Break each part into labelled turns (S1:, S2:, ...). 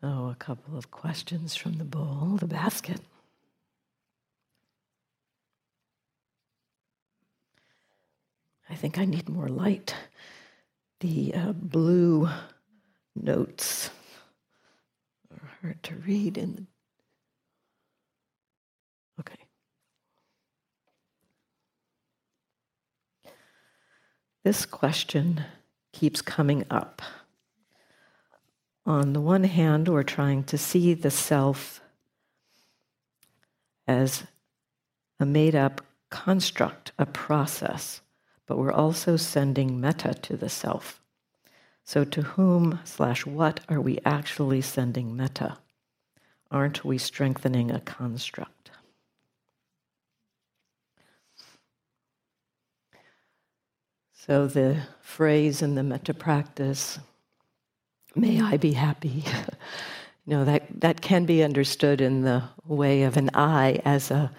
S1: So, a couple of questions from the bowl, the basket. I think I need more light. The uh, blue notes are hard to read in the. Okay. This question keeps coming up. On the one hand, we're trying to see the self as a made up construct, a process but we're also sending metta to the self. So, to whom slash what are we actually sending metta? Aren't we strengthening a construct? So, the phrase in the metta practice, may I be happy, you know, that, that can be understood in the way of an I as a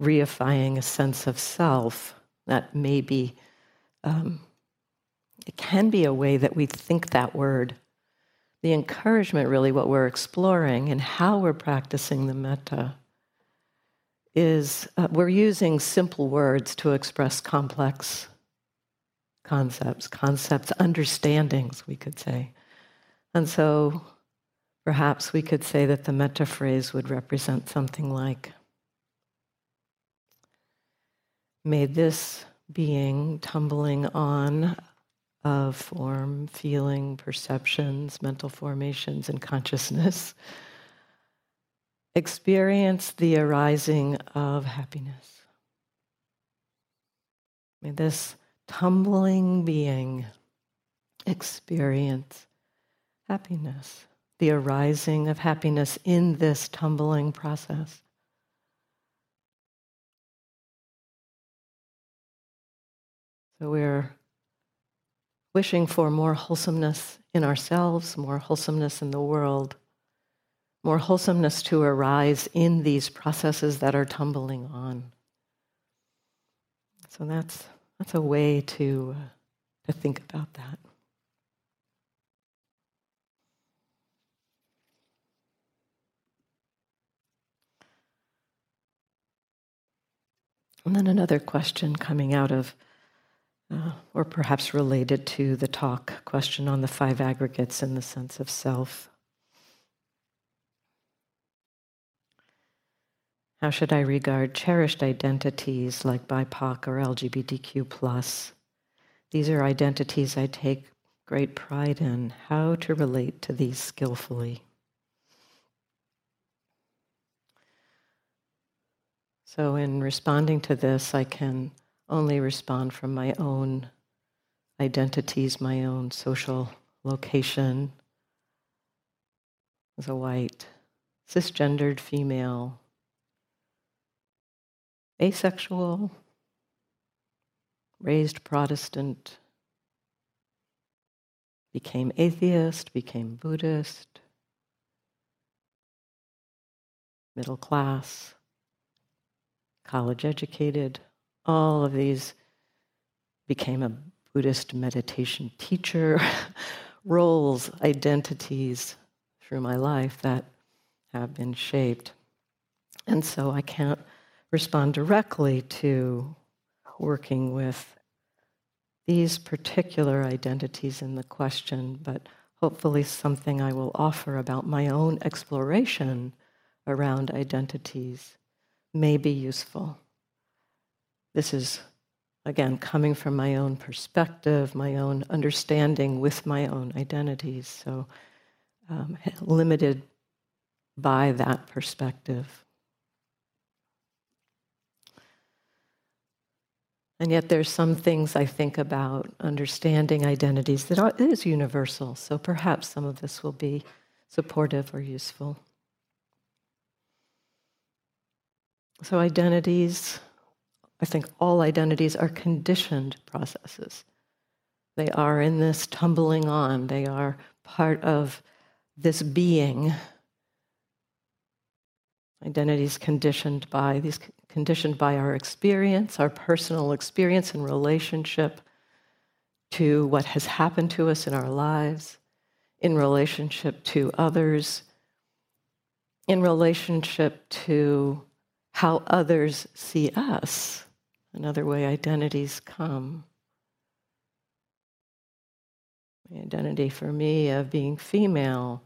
S1: reifying a sense of self that may be, um, it can be a way that we think that word. The encouragement, really, what we're exploring and how we're practicing the metta is uh, we're using simple words to express complex concepts, concepts, understandings, we could say. And so perhaps we could say that the metta phrase would represent something like May this being tumbling on of form, feeling, perceptions, mental formations, and consciousness experience the arising of happiness. May this tumbling being experience happiness, the arising of happiness in this tumbling process. So we're wishing for more wholesomeness in ourselves, more wholesomeness in the world, more wholesomeness to arise in these processes that are tumbling on. So that's, that's a way to, uh, to think about that. And then another question coming out of uh, or perhaps related to the talk question on the five aggregates in the sense of self. How should I regard cherished identities like BIPOC or LGBTQ? plus? These are identities I take great pride in. How to relate to these skillfully. So, in responding to this, I can only respond from my own identities, my own social location. As a white, cisgendered female, asexual, raised Protestant, became atheist, became Buddhist, middle class, college educated, all of these became a Buddhist meditation teacher, roles, identities through my life that have been shaped. And so I can't respond directly to working with these particular identities in the question, but hopefully something I will offer about my own exploration around identities may be useful. This is, again, coming from my own perspective, my own understanding with my own identities. So, um, limited by that perspective. And yet, there's some things I think about understanding identities that are, is universal. So perhaps some of this will be supportive or useful. So, identities I think all identities are conditioned processes. They are in this tumbling on, they are part of this being. Identities conditioned by these conditioned by our experience, our personal experience and relationship to what has happened to us in our lives, in relationship to others, in relationship to how others see us. Another way identities come. The identity for me of being female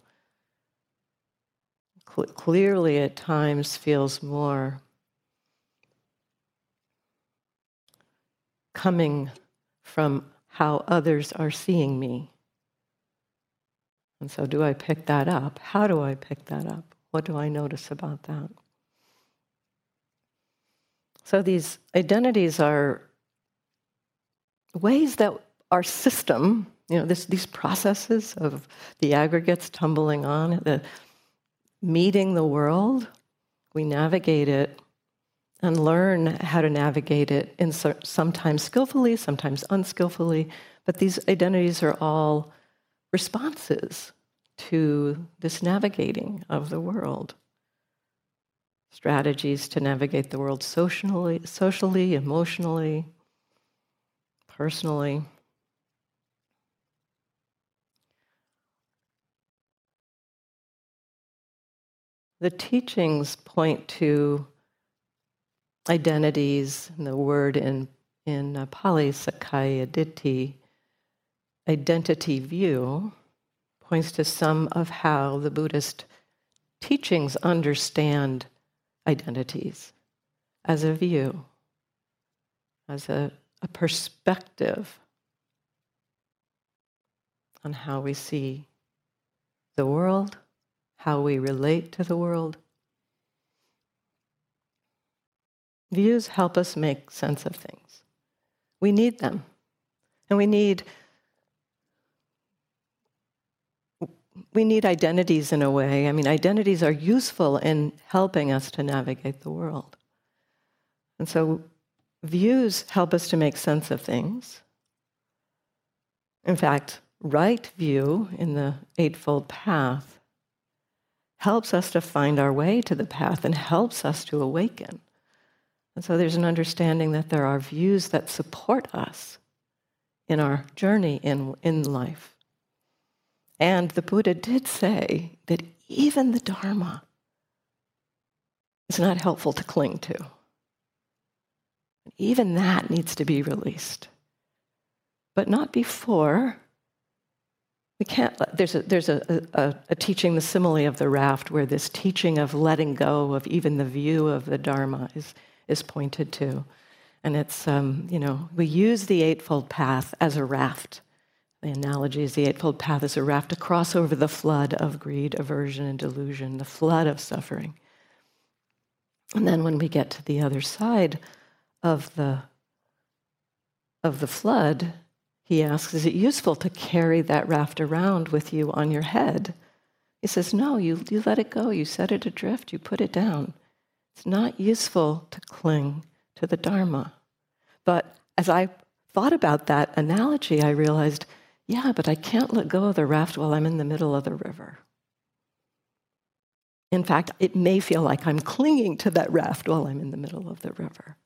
S1: cl- clearly at times feels more coming from how others are seeing me. And so, do I pick that up? How do I pick that up? What do I notice about that? So, these identities are ways that our system, you know, this, these processes of the aggregates tumbling on, the meeting the world, we navigate it and learn how to navigate it in sometimes skillfully, sometimes unskillfully, but these identities are all responses to this navigating of the world. Strategies to navigate the world socially, socially, emotionally, personally. The teachings point to identities, and the word in, in uh, Pali, Sakkaya Ditthi, identity view, points to some of how the Buddhist teachings understand identities as a view, as a, a perspective on how we see the world, how we relate to the world, Views help us make sense of things. We need them. And we need we need identities in a way. I mean, identities are useful in helping us to navigate the world. And so views help us to make sense of things. In fact, right view in the Eightfold Path helps us to find our way to the path and helps us to awaken. And so there's an understanding that there are views that support us in our journey in, in life. And the Buddha did say that even the Dharma is not helpful to cling to. Even that needs to be released. But not before. We can't, there's a, there's a, a, a teaching, the simile of the raft, where this teaching of letting go of even the view of the Dharma is is pointed to. And it's, um, you know, we use the Eightfold Path as a raft. The analogy is the Eightfold Path is a raft to cross over the flood of greed, aversion, and delusion, the flood of suffering. And then when we get to the other side of the, of the flood, he asks, Is it useful to carry that raft around with you on your head? He says, No, you, you let it go. You set it adrift. You put it down. It's not useful to cling to the Dharma. But as I thought about that analogy, I realized, yeah, but I can't let go of the raft while I'm in the middle of the river. In fact, it may feel like I'm clinging to that raft while I'm in the middle of the river.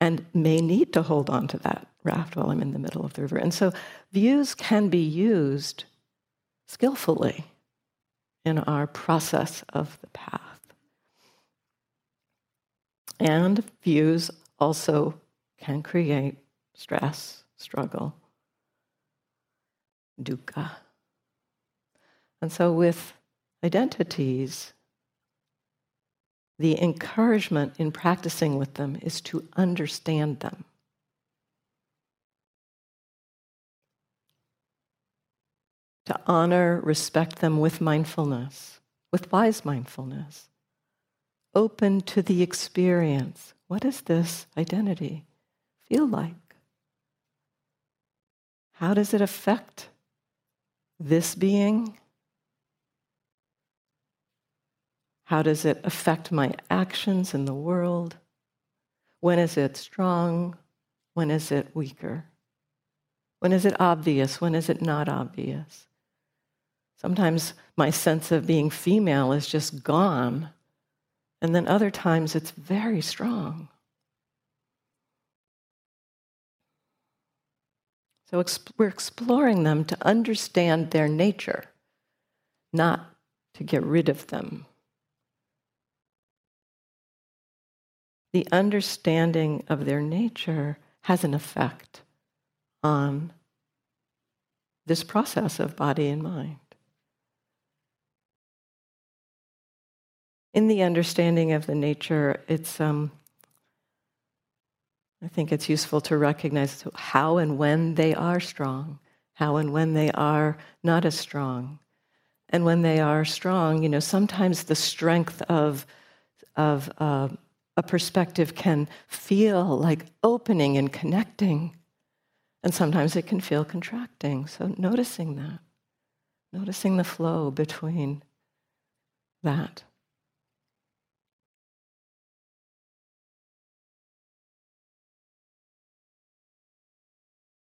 S1: And may need to hold on to that raft while I'm in the middle of the river. And so views can be used skillfully in our process of the path. And views also can create stress, struggle, dukkha. And so, with identities, the encouragement in practicing with them is to understand them. To honor, respect them with mindfulness, with wise mindfulness open to the experience. What does this identity feel like? How does it affect this being? How does it affect my actions in the world? When is it strong? When is it weaker? When is it obvious? When is it not obvious? Sometimes my sense of being female is just gone and then other times it's very strong. So exp- we're exploring them to understand their nature, not to get rid of them. The understanding of their nature has an effect on this process of body and mind. In the understanding of the nature, it's um, I think it's useful to recognize how and when they are strong, how and when they are not as strong. And when they are strong, you know, sometimes the strength of, of uh, a perspective can feel like opening and connecting. And sometimes it can feel contracting. So noticing that, noticing the flow between that.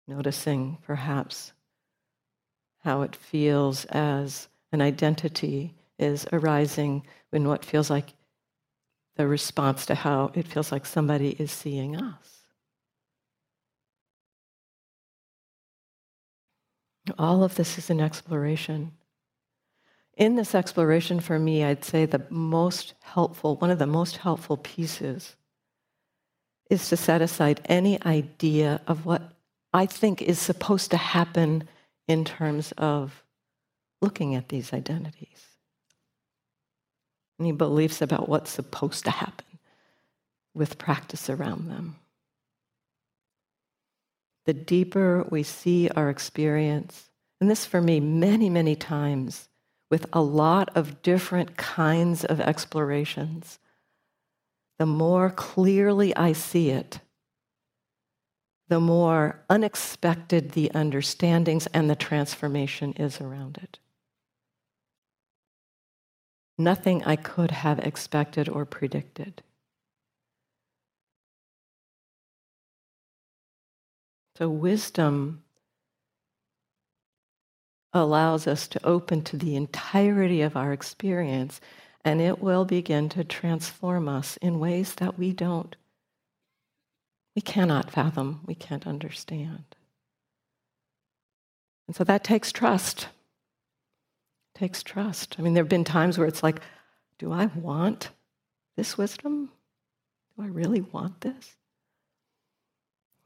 S1: Noticing perhaps how it feels as an identity is arising in what feels like the response to how it feels like somebody is seeing us. All of this is an exploration. In this exploration, for me, I'd say the most helpful, one of the most helpful pieces is to set aside any idea of what I think is supposed to happen in terms of looking at these identities. Any beliefs about what's supposed to happen with practice around them. The deeper we see our experience, and this for me many, many times with a lot of different kinds of explorations, the more clearly I see it, the more unexpected the understandings and the transformation is around it. Nothing I could have expected or predicted. So, wisdom allows us to open to the entirety of our experience, and it will begin to transform us in ways that we don't we cannot fathom, we can't understand. And so that takes trust. It takes trust. I mean, there have been times where it's like, do I want this wisdom? Do I really want this?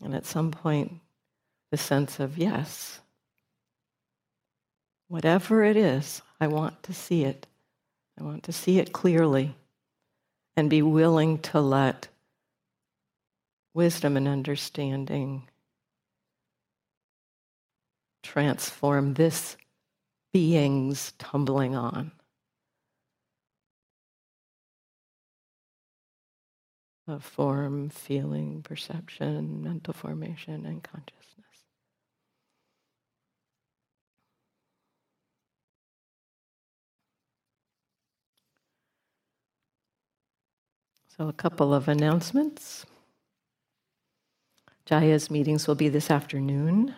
S1: And at some point, the sense of yes, whatever it is, I want to see it. I want to see it clearly and be willing to let wisdom and understanding transform this being's tumbling on. Of form, feeling, perception, mental formation, and consciousness. So, a couple of announcements. Jaya's meetings will be this afternoon.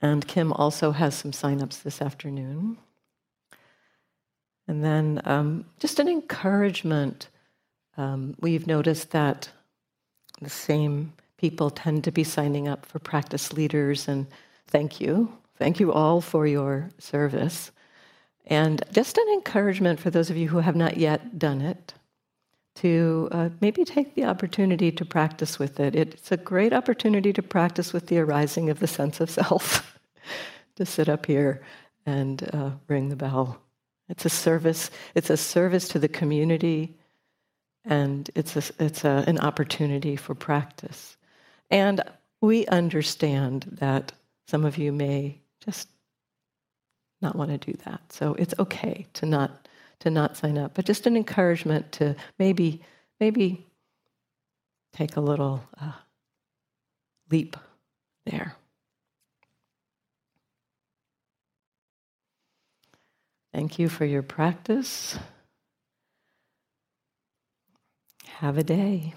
S1: And Kim also has some signups this afternoon. And then um, just an encouragement. Um, we've noticed that the same people tend to be signing up for practice leaders, and thank you. Thank you all for your service. And just an encouragement for those of you who have not yet done it to uh, maybe take the opportunity to practice with it. It's a great opportunity to practice with the arising of the sense of self, to sit up here and uh, ring the bell. It's a service. It's a service to the community, and it's a, it's a, an opportunity for practice. And we understand that some of you may just not want to do that. So it's okay to not to not sign up, but just an encouragement to maybe maybe take a little uh, leap there. Thank you for your practice. Have a day.